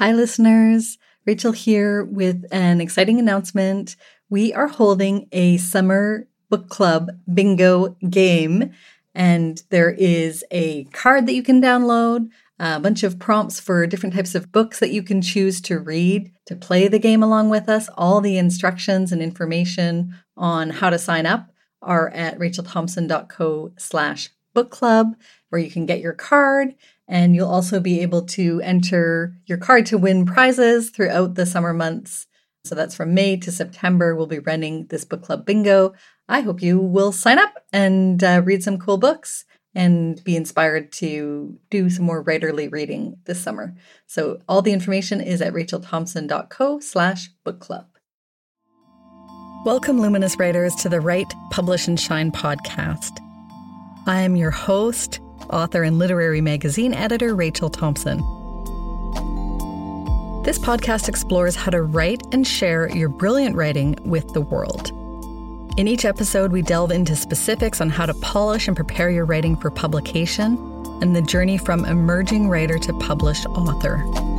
Hi, listeners. Rachel here with an exciting announcement. We are holding a summer book club bingo game, and there is a card that you can download, a bunch of prompts for different types of books that you can choose to read to play the game along with us. All the instructions and information on how to sign up are at rachelthompson.co slash book club, where you can get your card and you'll also be able to enter your card to win prizes throughout the summer months. So that's from May to September. We'll be running this book club bingo. I hope you will sign up and uh, read some cool books and be inspired to do some more writerly reading this summer. So all the information is at rachelthompson.co slash book club. Welcome, Luminous Writers, to the Write, Publish, and Shine podcast. I am your host, author and literary magazine editor Rachel Thompson. This podcast explores how to write and share your brilliant writing with the world. In each episode, we delve into specifics on how to polish and prepare your writing for publication and the journey from emerging writer to published author.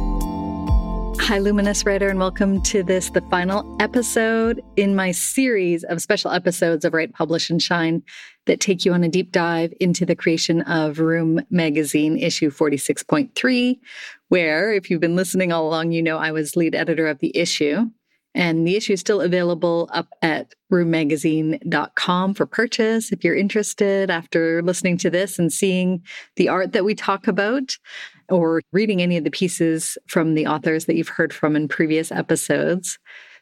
Hi, Luminous Writer, and welcome to this, the final episode in my series of special episodes of Write, Publish, and Shine that take you on a deep dive into the creation of Room Magazine, issue 46.3, where, if you've been listening all along, you know I was lead editor of the issue. And the issue is still available up at roommagazine.com for purchase if you're interested after listening to this and seeing the art that we talk about or reading any of the pieces from the authors that you've heard from in previous episodes.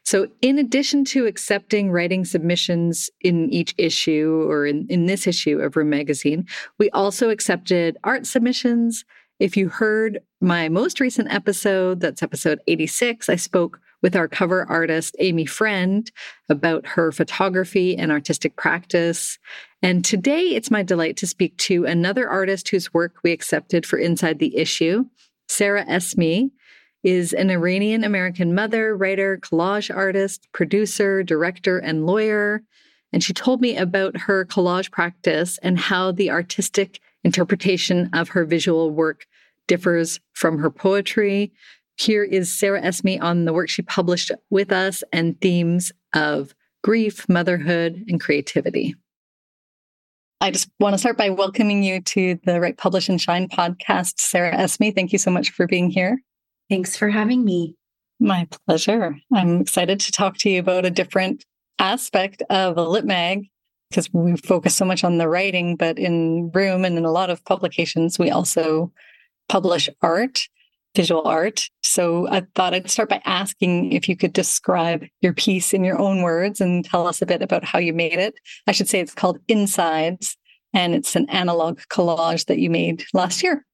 So, in addition to accepting writing submissions in each issue or in, in this issue of Room Magazine, we also accepted art submissions. If you heard my most recent episode, that's episode 86, I spoke with our cover artist, Amy Friend, about her photography and artistic practice. And today it's my delight to speak to another artist whose work we accepted for Inside the Issue. Sarah Esmi is an Iranian American mother, writer, collage artist, producer, director, and lawyer. And she told me about her collage practice and how the artistic interpretation of her visual work differs from her poetry. Here is Sarah Esmi on the work she published with us and themes of grief, motherhood, and creativity. I just want to start by welcoming you to the Write Publish and Shine podcast, Sarah Esmi, Thank you so much for being here. Thanks for having me. My pleasure. I'm excited to talk to you about a different aspect of a lit mag because we focus so much on the writing, but in Room and in a lot of publications, we also publish art visual art. So I thought I'd start by asking if you could describe your piece in your own words and tell us a bit about how you made it. I should say it's called Insides, and it's an analog collage that you made last year.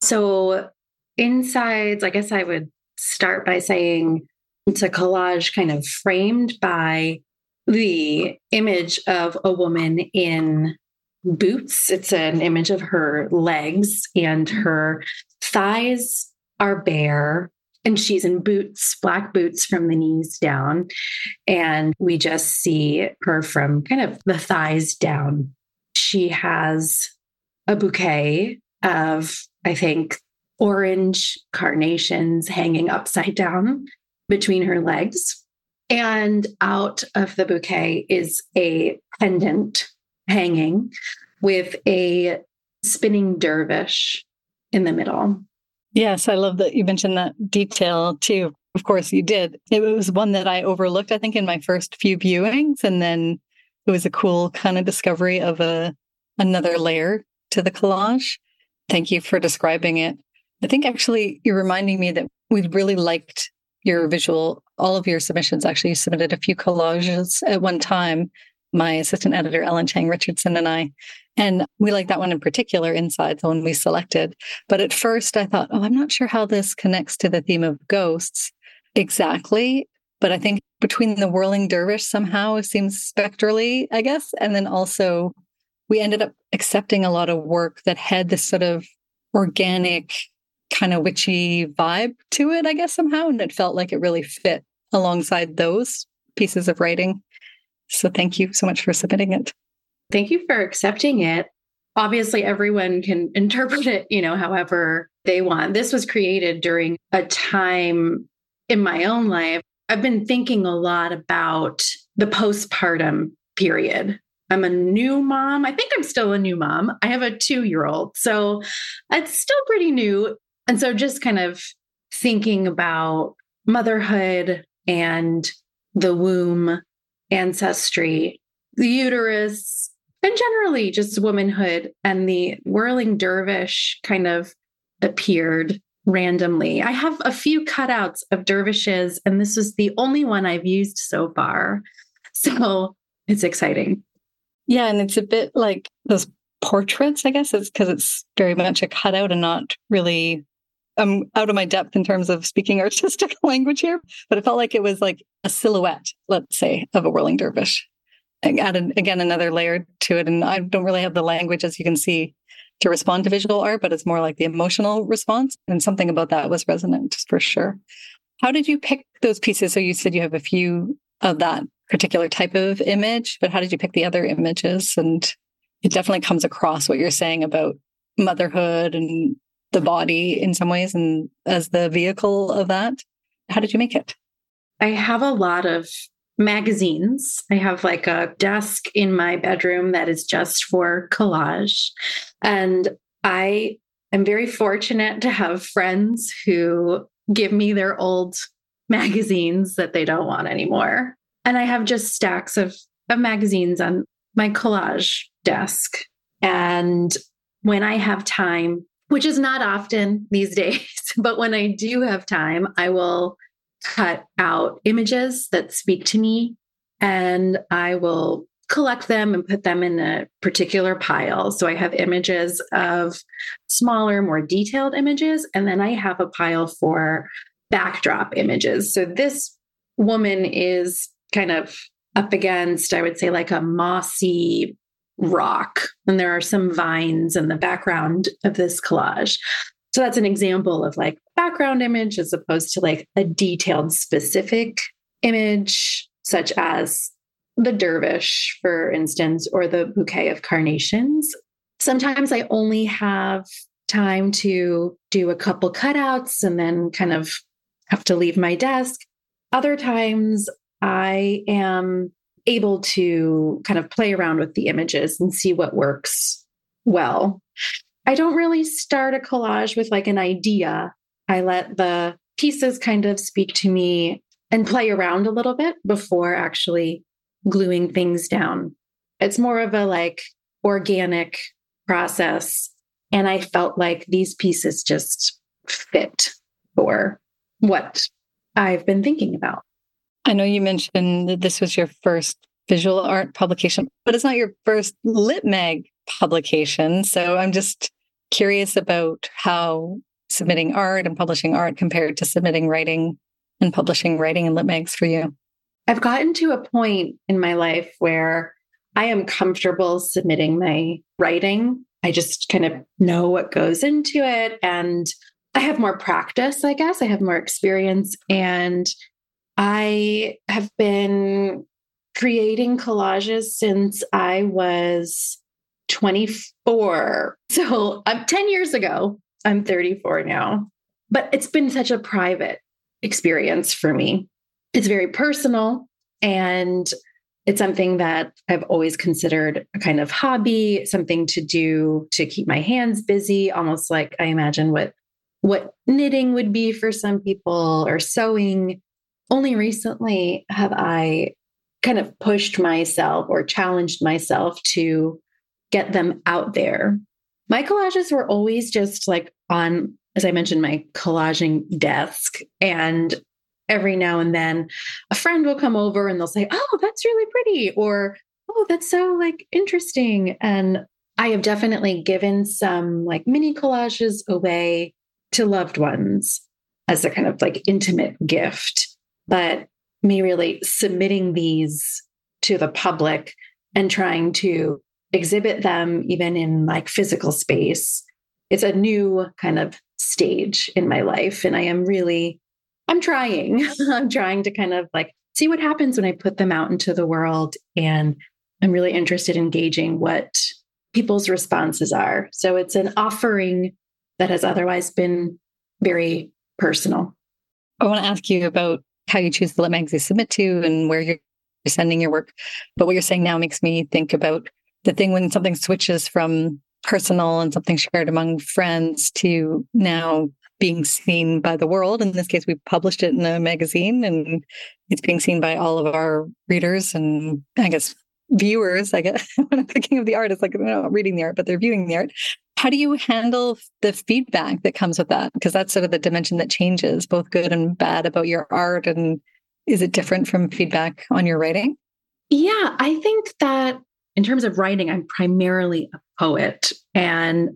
So, Insides, I guess I would start by saying it's a collage kind of framed by the image of a woman in boots. It's an image of her legs and her thighs are bare and she's in boots, black boots from the knees down. And we just see her from kind of the thighs down. She has a bouquet of, I think, orange carnations hanging upside down between her legs. And out of the bouquet is a pendant hanging with a spinning dervish in the middle. Yes, I love that you mentioned that detail too. Of course, you did. It was one that I overlooked, I think, in my first few viewings. And then it was a cool kind of discovery of a another layer to the collage. Thank you for describing it. I think actually you're reminding me that we really liked your visual, all of your submissions. Actually, you submitted a few collages at one time. My assistant editor, Ellen Chang Richardson, and I. And we like that one in particular inside, the one we selected. But at first I thought, oh, I'm not sure how this connects to the theme of ghosts exactly. But I think between the whirling dervish somehow it seems spectrally, I guess. And then also we ended up accepting a lot of work that had this sort of organic, kind of witchy vibe to it, I guess, somehow. And it felt like it really fit alongside those pieces of writing. So thank you so much for submitting it. Thank you for accepting it. Obviously, everyone can interpret it, you know, however they want. This was created during a time in my own life. I've been thinking a lot about the postpartum period. I'm a new mom. I think I'm still a new mom. I have a two year old. So it's still pretty new. And so just kind of thinking about motherhood and the womb, ancestry, the uterus, and generally just womanhood and the whirling dervish kind of appeared randomly. I have a few cutouts of dervishes, and this is the only one I've used so far. So it's exciting. Yeah, and it's a bit like those portraits, I guess, it's because it's very much a cutout and not really. I'm out of my depth in terms of speaking artistic language here, but it felt like it was like a silhouette, let's say, of a whirling dervish. I added again another layer to it, and I don't really have the language, as you can see, to respond to visual art, but it's more like the emotional response. And something about that was resonant for sure. How did you pick those pieces? So you said you have a few of that particular type of image, but how did you pick the other images? And it definitely comes across what you're saying about motherhood and the body in some ways and as the vehicle of that. How did you make it? I have a lot of magazines. I have like a desk in my bedroom that is just for collage. And I am very fortunate to have friends who give me their old magazines that they don't want anymore. And I have just stacks of, of magazines on my collage desk. And when I have time, which is not often these days, but when I do have time, I will cut out images that speak to me and I will collect them and put them in a particular pile. So I have images of smaller, more detailed images, and then I have a pile for backdrop images. So this woman is kind of up against, I would say, like a mossy rock, and there are some vines in the background of this collage. So that's an example of like background image as opposed to like a detailed specific image, such as the dervish, for instance, or the bouquet of carnations. Sometimes I only have time to do a couple cutouts and then kind of have to leave my desk. Other times I am able to kind of play around with the images and see what works well. I don't really start a collage with like an idea. I let the pieces kind of speak to me and play around a little bit before actually gluing things down. It's more of a like organic process. And I felt like these pieces just fit for what I've been thinking about. I know you mentioned that this was your first visual art publication, but it's not your first lit mag publication. So I'm just curious about how submitting art and publishing art compared to submitting writing and publishing writing and lit mags for you? I've gotten to a point in my life where I am comfortable submitting my writing. I just kind of know what goes into it and I have more practice, I guess. I have more experience and I have been creating collages since I was 24. So I'm 10 years ago. I'm 34 now. But it's been such a private experience for me. It's very personal and it's something that I've always considered a kind of hobby, something to do to keep my hands busy, almost like I imagine what what knitting would be for some people or sewing. Only recently have I kind of pushed myself or challenged myself to get them out there. My collages were always just like on, as I mentioned, my collaging desk. And every now and then a friend will come over and they'll say, Oh, that's really pretty. Or, Oh, that's so like interesting. And I have definitely given some like mini collages away to loved ones as a kind of like intimate gift. But me really submitting these to the public and trying to exhibit them even in like physical space. It's a new kind of stage in my life. And I am really, I'm trying. I'm trying to kind of like see what happens when I put them out into the world. And I'm really interested in gauging what people's responses are. So it's an offering that has otherwise been very personal. I want to ask you about how you choose the lit mags you submit to and where you're sending your work. But what you're saying now makes me think about the thing when something switches from personal and something shared among friends to now being seen by the world. In this case, we published it in a magazine and it's being seen by all of our readers and I guess viewers. I guess when I'm thinking of the art, it's like they're not reading the art, but they're viewing the art. How do you handle the feedback that comes with that? Because that's sort of the dimension that changes, both good and bad, about your art. And is it different from feedback on your writing? Yeah, I think that in terms of writing, I'm primarily a poet. And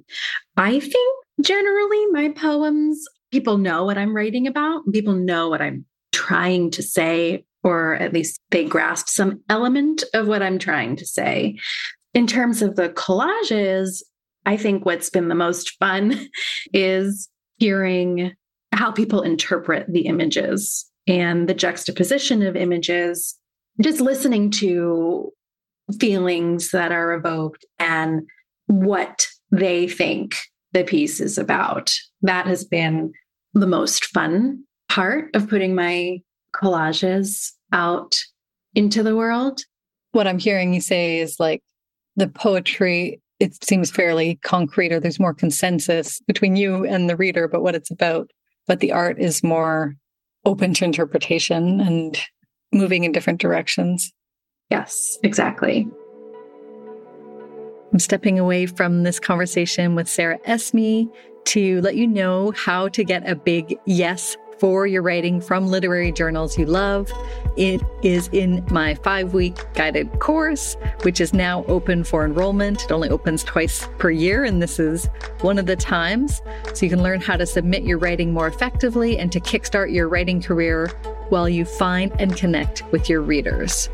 I think generally my poems, people know what I'm writing about, people know what I'm trying to say, or at least they grasp some element of what I'm trying to say. In terms of the collages, I think what's been the most fun is hearing how people interpret the images and the juxtaposition of images, just listening to feelings that are evoked and what they think the piece is about. That has been the most fun part of putting my collages out into the world. What I'm hearing you say is like the poetry it seems fairly concrete or there's more consensus between you and the reader about what it's about but the art is more open to interpretation and moving in different directions. Yes exactly. I'm stepping away from this conversation with Sarah Esmi to let you know how to get a big yes for your writing from literary journals you love. It is in my five week guided course, which is now open for enrollment. It only opens twice per year, and this is one of the times. So you can learn how to submit your writing more effectively and to kickstart your writing career while you find and connect with your readers.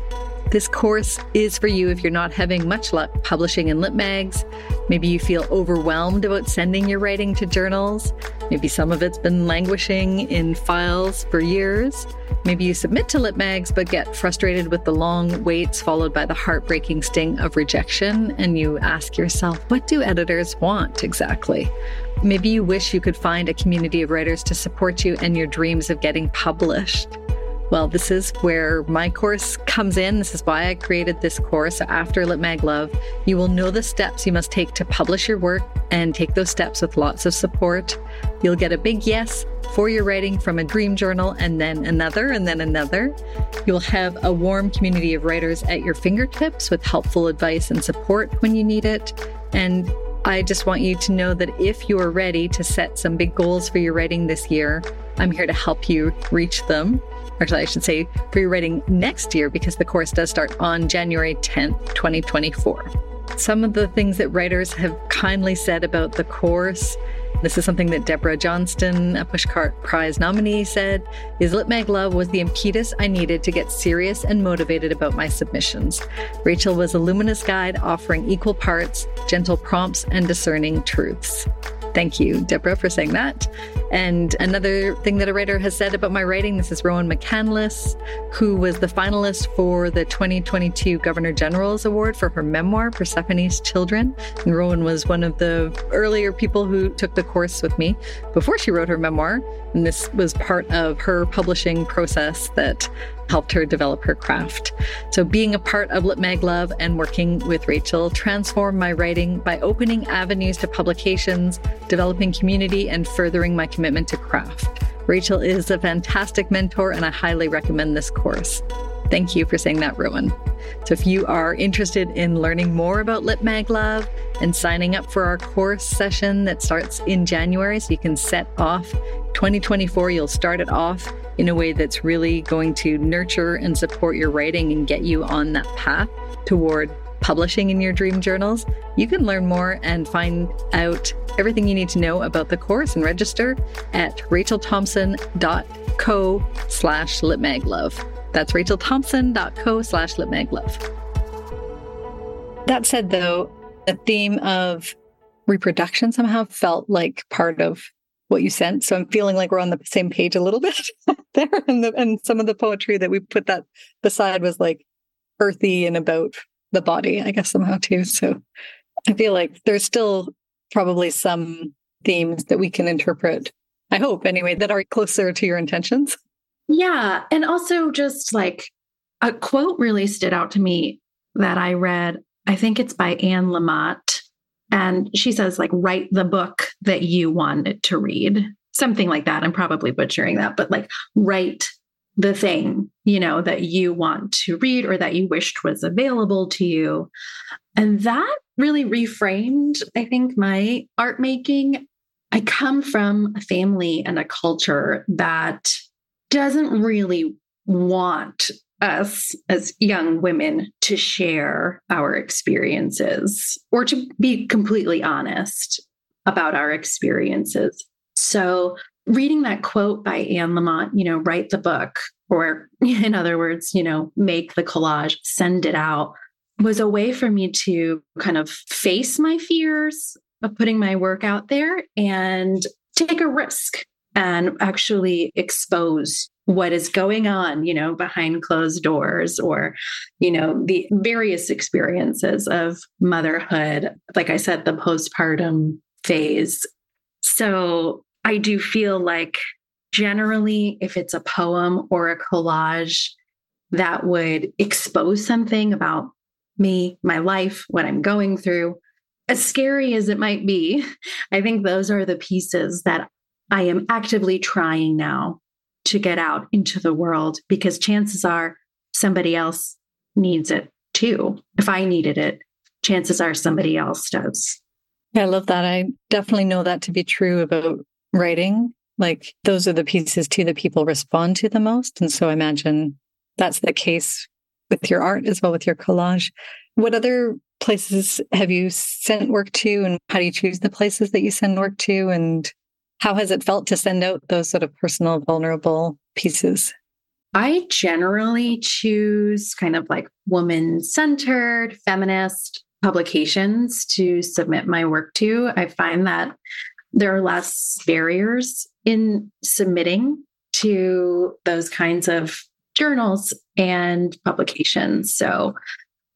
This course is for you if you're not having much luck publishing in lit mags. Maybe you feel overwhelmed about sending your writing to journals. Maybe some of it's been languishing in files for years. Maybe you submit to lit mags but get frustrated with the long waits followed by the heartbreaking sting of rejection. And you ask yourself, what do editors want exactly? Maybe you wish you could find a community of writers to support you and your dreams of getting published. Well, this is where my course comes in. This is why I created this course. After Lit Mag Love, you will know the steps you must take to publish your work and take those steps with lots of support. You'll get a big yes for your writing from a dream journal and then another and then another. You'll have a warm community of writers at your fingertips with helpful advice and support when you need it. And I just want you to know that if you are ready to set some big goals for your writing this year, I'm here to help you reach them actually, I should say for your writing next year, because the course does start on January 10th, 2024. Some of the things that writers have kindly said about the course. This is something that Deborah Johnston, a Pushcart Prize nominee, said is Lit Mag Love was the impetus I needed to get serious and motivated about my submissions. Rachel was a luminous guide offering equal parts, gentle prompts, and discerning truths. Thank you, Deborah, for saying that. And another thing that a writer has said about my writing this is Rowan McCandless, who was the finalist for the 2022 Governor General's Award for her memoir, Persephone's Children. And Rowan was one of the earlier people who took the course with me before she wrote her memoir. And this was part of her publishing process that helped her develop her craft. So, being a part of Lit Mag Love and working with Rachel transformed my writing by opening avenues to publications, developing community, and furthering my commitment to craft. Rachel is a fantastic mentor, and I highly recommend this course. Thank you for saying that, Rowan. So, if you are interested in learning more about Lit Mag Love and signing up for our course session that starts in January, so you can set off 2024, you'll start it off in a way that's really going to nurture and support your writing and get you on that path toward publishing in your dream journals, you can learn more and find out everything you need to know about the course and register at rachelthompson.co slash litmaglove. That's rachelthompson.co slash litmaglove. That said, though, the theme of reproduction somehow felt like part of what you sent. So I'm feeling like we're on the same page a little bit there. And, the, and some of the poetry that we put that beside was like earthy and about the body, I guess, somehow too. So I feel like there's still probably some themes that we can interpret, I hope anyway, that are closer to your intentions. Yeah. And also just like a quote really stood out to me that I read. I think it's by Anne Lamott. And she says, like, write the book that you wanted to read. Something like that. I'm probably butchering that, but like, write the thing, you know, that you want to read or that you wished was available to you. And that really reframed, I think, my art making. I come from a family and a culture that doesn't really want us as young women to share our experiences or to be completely honest about our experiences. So, reading that quote by Anne Lamott, you know, write the book, or in other words, you know, make the collage, send it out, was a way for me to kind of face my fears of putting my work out there and take a risk and actually expose what is going on, you know, behind closed doors or, you know, the various experiences of motherhood. Like I said, the postpartum phase. So I do feel like generally, if it's a poem or a collage that would expose something about me, my life, what I'm going through, as scary as it might be, I think those are the pieces that I am actively trying now to get out into the world because chances are somebody else needs it too. If I needed it, chances are somebody else does. Yeah, I love that. I definitely know that to be true about writing. Like those are the pieces too that people respond to the most. And so I imagine that's the case with your art as well with your collage. What other places have you sent work to and how do you choose the places that you send work to and how has it felt to send out those sort of personal, vulnerable pieces? I generally choose kind of like woman centered, feminist publications to submit my work to. I find that there are less barriers in submitting to those kinds of journals and publications. So,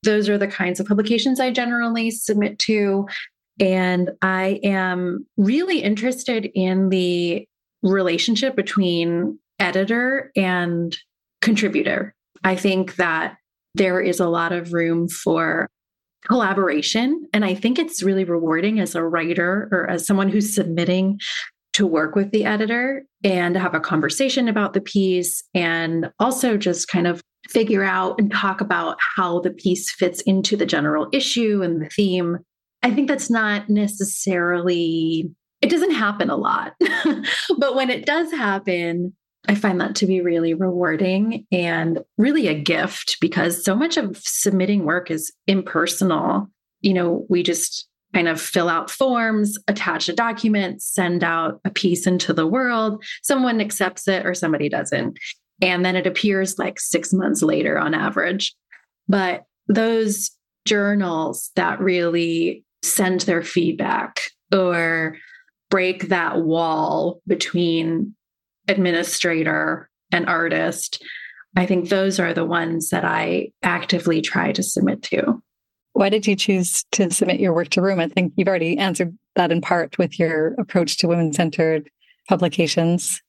those are the kinds of publications I generally submit to. And I am really interested in the relationship between editor and contributor. I think that there is a lot of room for collaboration. And I think it's really rewarding as a writer or as someone who's submitting to work with the editor and have a conversation about the piece and also just kind of figure out and talk about how the piece fits into the general issue and the theme I think that's not necessarily, it doesn't happen a lot. but when it does happen, I find that to be really rewarding and really a gift because so much of submitting work is impersonal. You know, we just kind of fill out forms, attach a document, send out a piece into the world. Someone accepts it or somebody doesn't. And then it appears like six months later on average. But those journals that really send their feedback or break that wall between administrator and artist. I think those are the ones that I actively try to submit to. Why did you choose to submit your work to Room? I think you've already answered that in part with your approach to women centered publications.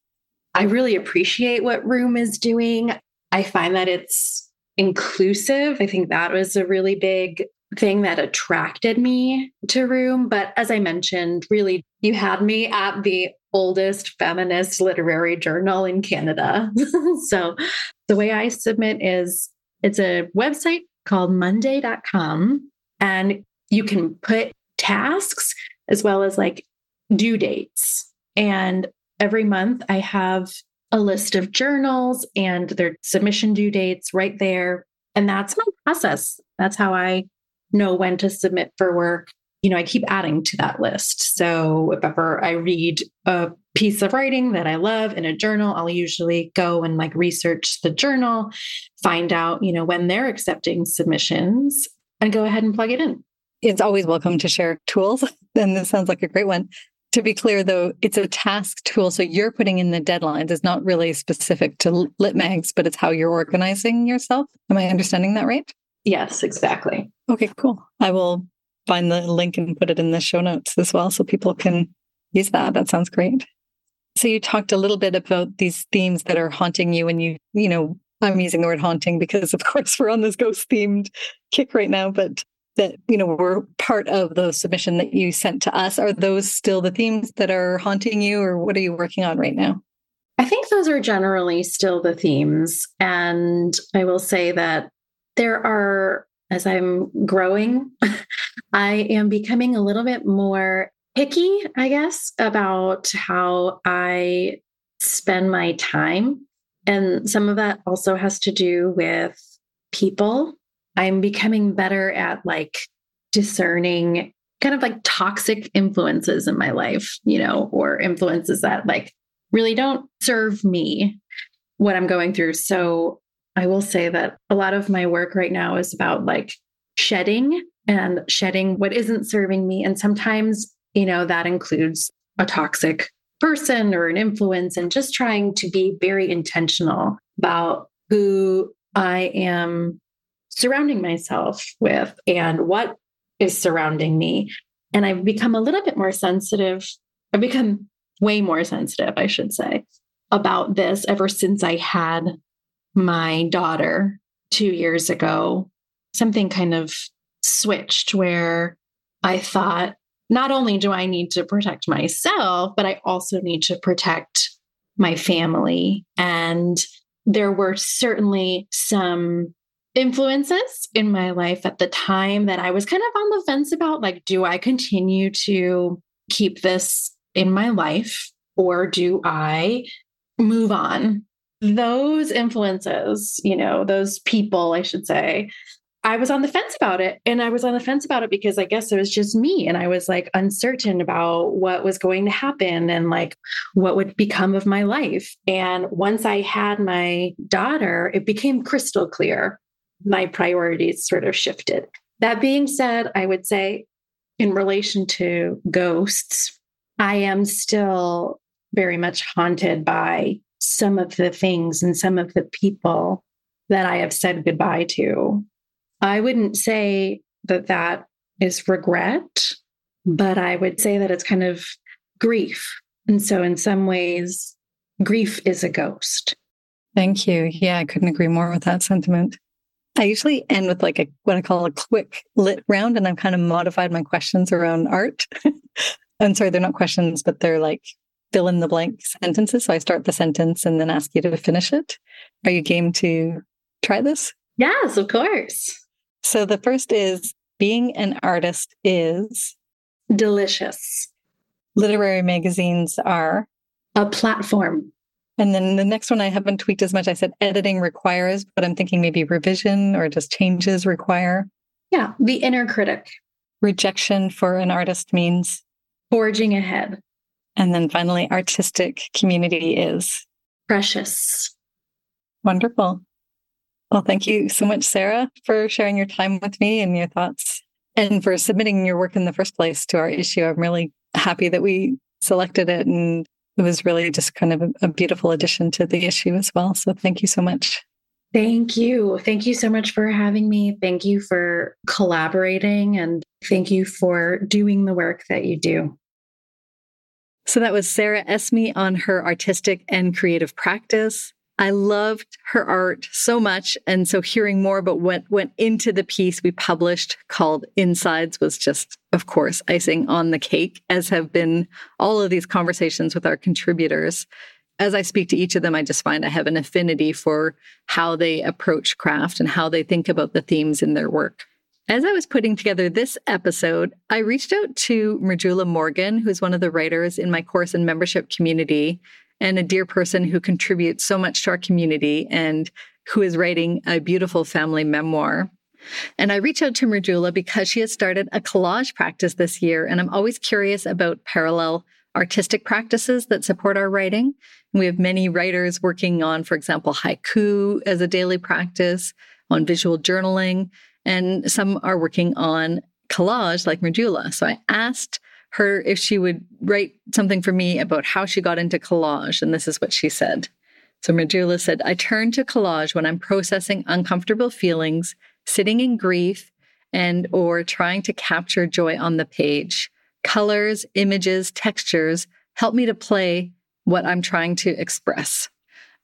I really appreciate what Room is doing. I find that it's inclusive. I think that was a really big thing that attracted me to Room. But as I mentioned, really, you had me at the oldest feminist literary journal in Canada. so the way I submit is it's a website called monday.com and you can put tasks as well as like due dates. And every month I have a list of journals and their submission due dates right there. And that's my process. That's how I know when to submit for work. You know, I keep adding to that list. So if ever I read a piece of writing that I love in a journal, I'll usually go and like research the journal, find out, you know, when they're accepting submissions and go ahead and plug it in. It's always welcome to share tools. and this sounds like a great one. To be clear, though, it's a task tool. So you're putting in the deadlines. It's not really specific to Lit Mags, but it's how you're organizing yourself. Am I understanding that right? Yes, exactly. Okay, cool. I will find the link and put it in the show notes as well so people can use that. That sounds great. So you talked a little bit about these themes that are haunting you and you, you know, I'm using the word haunting because of course we're on this ghost themed kick right now, but that, you know, were part of the submission that you sent to us. Are those still the themes that are haunting you or what are you working on right now? I think those are generally still the themes. And I will say that there are, as I'm growing, I am becoming a little bit more picky, I guess, about how I spend my time. And some of that also has to do with people. I'm becoming better at like discerning kind of like toxic influences in my life, you know, or influences that like really don't serve me what I'm going through. So I will say that a lot of my work right now is about like shedding and shedding what isn't serving me. And sometimes you know, that includes a toxic person or an influence and just trying to be very intentional about who I am surrounding myself with and what is surrounding me. And I've become a little bit more sensitive. I've become way more sensitive, I should say, about this ever since I had my daughter two years ago. Something kind of switched where I thought, not only do I need to protect myself, but I also need to protect my family. And there were certainly some influences in my life at the time that I was kind of on the fence about like, do I continue to keep this in my life or do I move on? Those influences, you know, those people, I should say, I was on the fence about it. And I was on the fence about it because I guess it was just me. And I was like uncertain about what was going to happen and like what would become of my life. And once I had my daughter, it became crystal clear. My priorities sort of shifted. That being said, I would say in relation to ghosts, I am still very much haunted by some of the things and some of the people that I have said goodbye to I wouldn't say that that is regret, but I would say that it's kind of grief. And so, in some ways, grief is a ghost. Thank you. Yeah, I couldn't agree more with that sentiment. I usually end with like a what I call a quick lit round, and I've kind of modified my questions around art. I'm sorry, they're not questions, but they're like fill in the blank sentences. So I start the sentence and then ask you to finish it. Are you game to try this? Yes, of course. So the first is being an artist is delicious. Literary magazines are a platform. And then the next one I haven't tweaked as much. I said editing requires, but I'm thinking maybe revision or just changes require. Yeah, the inner critic. Rejection for an artist means forging ahead. And then finally, artistic community is precious. Wonderful. Well, thank you so much, Sarah, for sharing your time with me and your thoughts and for submitting your work in the first place to our issue. I'm really happy that we selected it and it was really just kind of a, a beautiful addition to the issue as well. So thank you so much. Thank you. Thank you so much for having me. Thank you for collaborating and thank you for doing the work that you do. So that was Sarah Esmi on her artistic and creative practice. I loved her art so much. And so hearing more about what went into the piece we published called Insides was just, of course, icing on the cake, as have been all of these conversations with our contributors. As I speak to each of them, I just find I have an affinity for how they approach craft and how they think about the themes in their work. As I was putting together this episode, I reached out to Mridula Morgan, who's one of the writers in my course and membership community, and a dear person who contributes so much to our community and who is writing a beautiful family memoir. And I reached out to Mridula because she has started a collage practice this year. And I'm always curious about parallel artistic practices that support our writing. We have many writers working on, for example, haiku as a daily practice, on visual journaling, and some are working on collage like Mridula. So I asked her if she would write something for me about how she got into collage. And this is what she said. So Mridula said, I turn to collage when I'm processing uncomfortable feelings, sitting in grief, and or trying to capture joy on the page. colors, images, textures help me to play what I'm trying to express.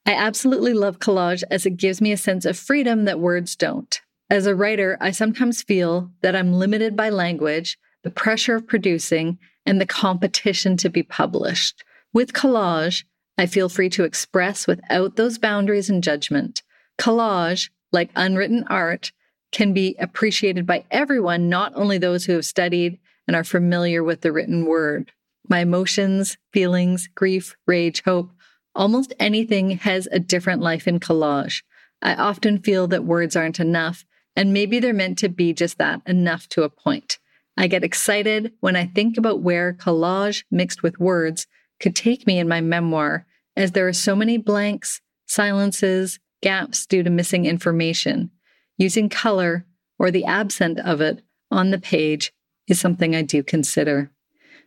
I absolutely love collage as it gives me a sense of freedom that words don't. As a writer, I sometimes feel that I'm limited by language, the pressure of producing, and the competition to be published. With collage, I feel free to express without those boundaries and judgment. Collage, like unwritten art, can be appreciated by everyone, not only those who have studied and are familiar with the written word. My emotions, feelings, grief, rage, hope, almost anything has a different life in collage. I often feel that words aren't enough, and maybe they're meant to be just that enough to a point. I get excited when I think about where collage mixed with words could take me in my memoir, as there are so many blanks, silences, gaps due to missing information. Using color or the absent of it on the page is something I do consider.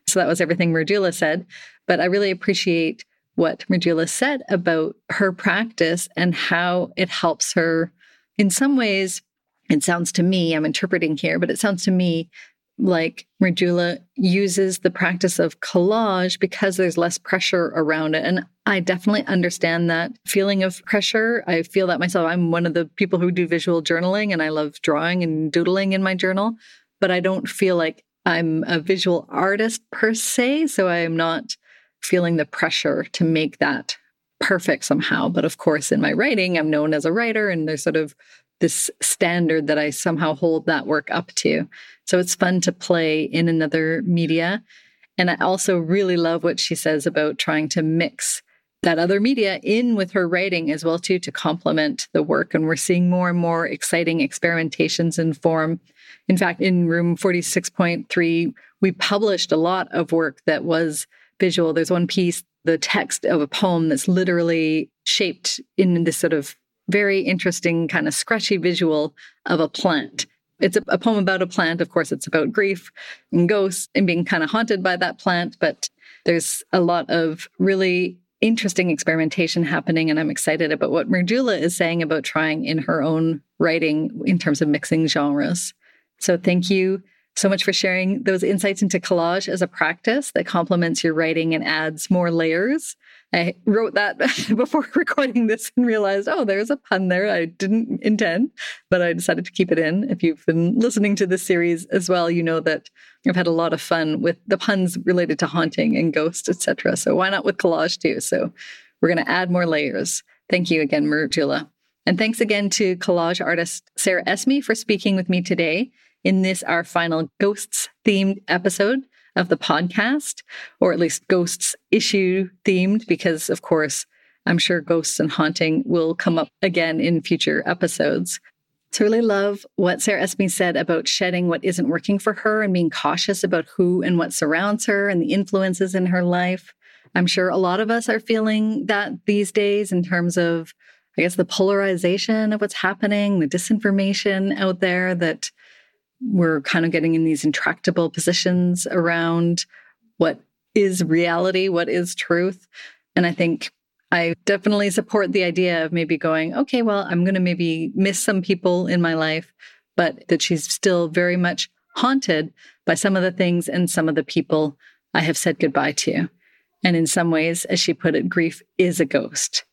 So that was everything Mridula said. But I really appreciate what Mridula said about her practice and how it helps her. In some ways, it sounds to me, I'm interpreting here, but it sounds to me like Mridula uses the practice of collage because there's less pressure around it. And I definitely understand that feeling of pressure. I feel that myself. I'm one of the people who do visual journaling and I love drawing and doodling in my journal, but I don't feel like I'm a visual artist per se. So I am not feeling the pressure to make that perfect somehow. But of course, in my writing, I'm known as a writer and there's sort of this standard that I somehow hold that work up to. So it's fun to play in another media. And I also really love what she says about trying to mix that other media in with her writing as well too to complement the work and we're seeing more and more exciting experimentations in form in fact in room 46.3 we published a lot of work that was visual there's one piece the text of a poem that's literally shaped in this sort of very interesting, kind of scratchy visual of a plant. It's a, a, poem about a plant. Of course, it's about grief and ghosts and being kind of haunted by that plant. But there's a lot of really interesting experimentation happening. And I'm excited about what Mridula is saying about trying in her own writing in terms of mixing genres. So thank you so much for sharing those insights into collage as a practice that complements your writing and adds more layers. I wrote that before recording this and realized, oh, there's a pun there. I didn't intend, but I decided to keep it in. If you've been listening to this series as well, you know that I've had a lot of fun with the puns related to haunting and ghosts, etc. So why not with collage too? So we're going to add more layers. Thank you again, Mridula. And thanks again to collage artist Sarah Esmi for speaking with me today in this, our final ghosts themed episode of the podcast, or at least ghosts issue themed, because of course, I'm sure ghosts and haunting will come up again in future episodes. So, really love what Sarah Esmi said about shedding what isn't working for her and being cautious about who and what surrounds her and the influences in her life. I'm sure a lot of us are feeling that these days in terms of, I guess, the polarization of what's happening, the disinformation out there that we're kind of getting in these intractable positions around what is reality, what is truth. And I think I definitely support the idea of maybe going, okay, well, I'm going to maybe miss some people in my life, but that she's still very much haunted by some of the things and some of the people I have said goodbye to. And in some ways, as she put it, grief is a ghost.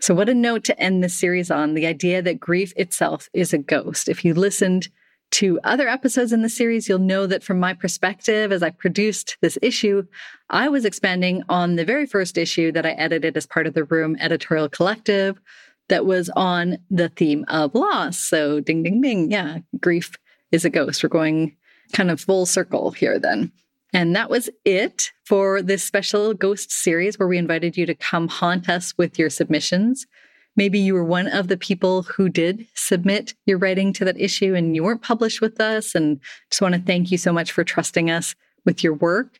So, what a note to end this series on the idea that grief itself is a ghost. If you listened to other episodes in the series, you'll know that from my perspective, as I produced this issue, I was expanding on the very first issue that I edited as part of the Room Editorial Collective that was on the theme of loss. So, ding, ding, ding. Yeah, grief is a ghost. We're going kind of full circle here then. And that was it for this special ghost series where we invited you to come haunt us with your submissions. Maybe you were one of the people who did submit your writing to that issue and you weren't published with us. And just want to thank you so much for trusting us with your work.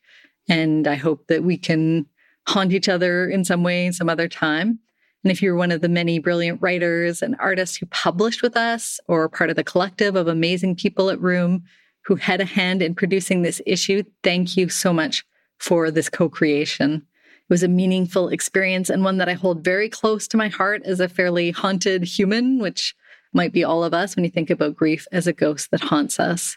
And I hope that we can haunt each other in some way, some other time. And if you're one of the many brilliant writers and artists who published with us or part of the collective of amazing people at Room who had a hand in producing this issue, thank you so much for this co creation was a meaningful experience and one that I hold very close to my heart as a fairly haunted human, which might be all of us when you think about grief as a ghost that haunts us.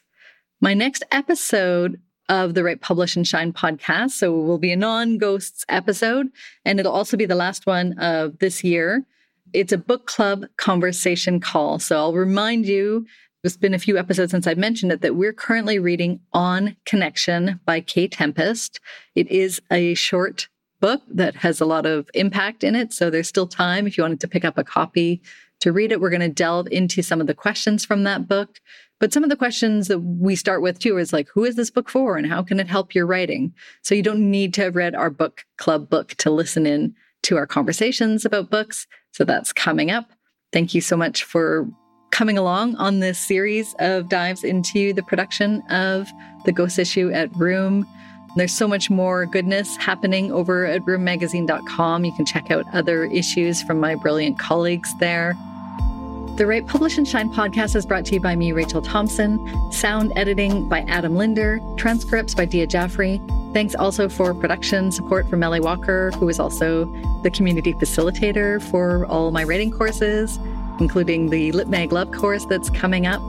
My next episode of the Write Publish and Shine podcast. So it will be a non ghosts episode, and it'll also be the last one of this year. It's a book club conversation call. So I'll remind you, it's been a few episodes since I've mentioned it, that we're currently reading On Connection by Kae Tempest. It is a short book that has a lot of impact in it. So there's still time if you wanted to pick up a copy to read it. We're going to delve into some of the questions from that book. But some of the questions that we start with too is like, who is this book for and how can it help your writing? So you don't need to have read our book club book to listen in to our conversations about books. So that's coming up. Thank you so much for coming along on this series of dives into the production of the Ghost issue at Room. There's so much more goodness happening over at roommagazine.com. You can check out other issues from my brilliant colleagues there. The Write Publish and Shine podcast is brought to you by me, Rachel Thompson. Sound editing by Adam Linder. Transcripts by Dia Jaffrey. Thanks also for production support from Melly Walker, who is also the community facilitator for all my writing courses, including the LitMag Love course that's coming up.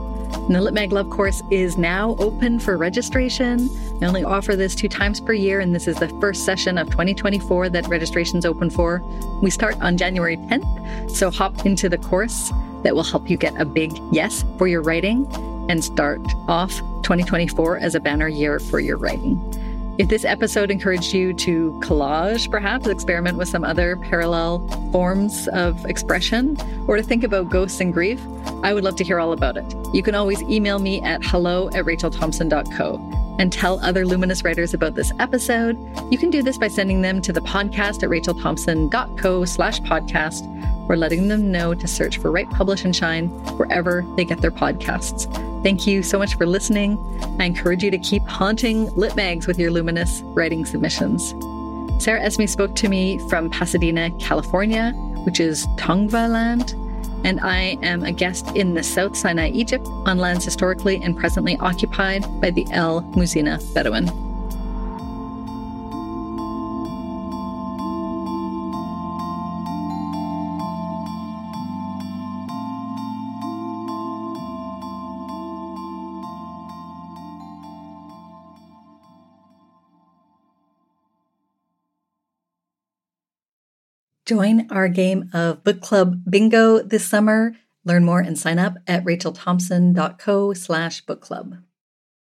The LitMag Love course is now open for registration. I only offer this two times per year, and this is the first session of 2024 that registration's open for. We start on January 10th, so hop into the course that will help you get a big yes for your writing and start off 2024 as a banner year for your writing. If this episode encouraged you to collage, perhaps experiment with some other parallel forms of expression, or to think about ghosts and grief, I would love to hear all about it. You can always email me at hello at rachelthompson.co and tell other Luminous writers about this episode. You can do this by sending them to the podcast at rachelthompson.co slash podcast or letting them know to search for Write Publish and Shine wherever they get their podcasts. Thank you so much for listening. I encourage you to keep haunting lit mags with your luminous writing submissions. Sarah Esmi spoke to me from Pasadena, California, which is Tongva land, and I am a guest in the South Sinai, Egypt, on lands historically and presently occupied by the El Muzina Bedouin. Join our game of book club bingo this summer. Learn more and sign up at rachelthompson.co slash book club.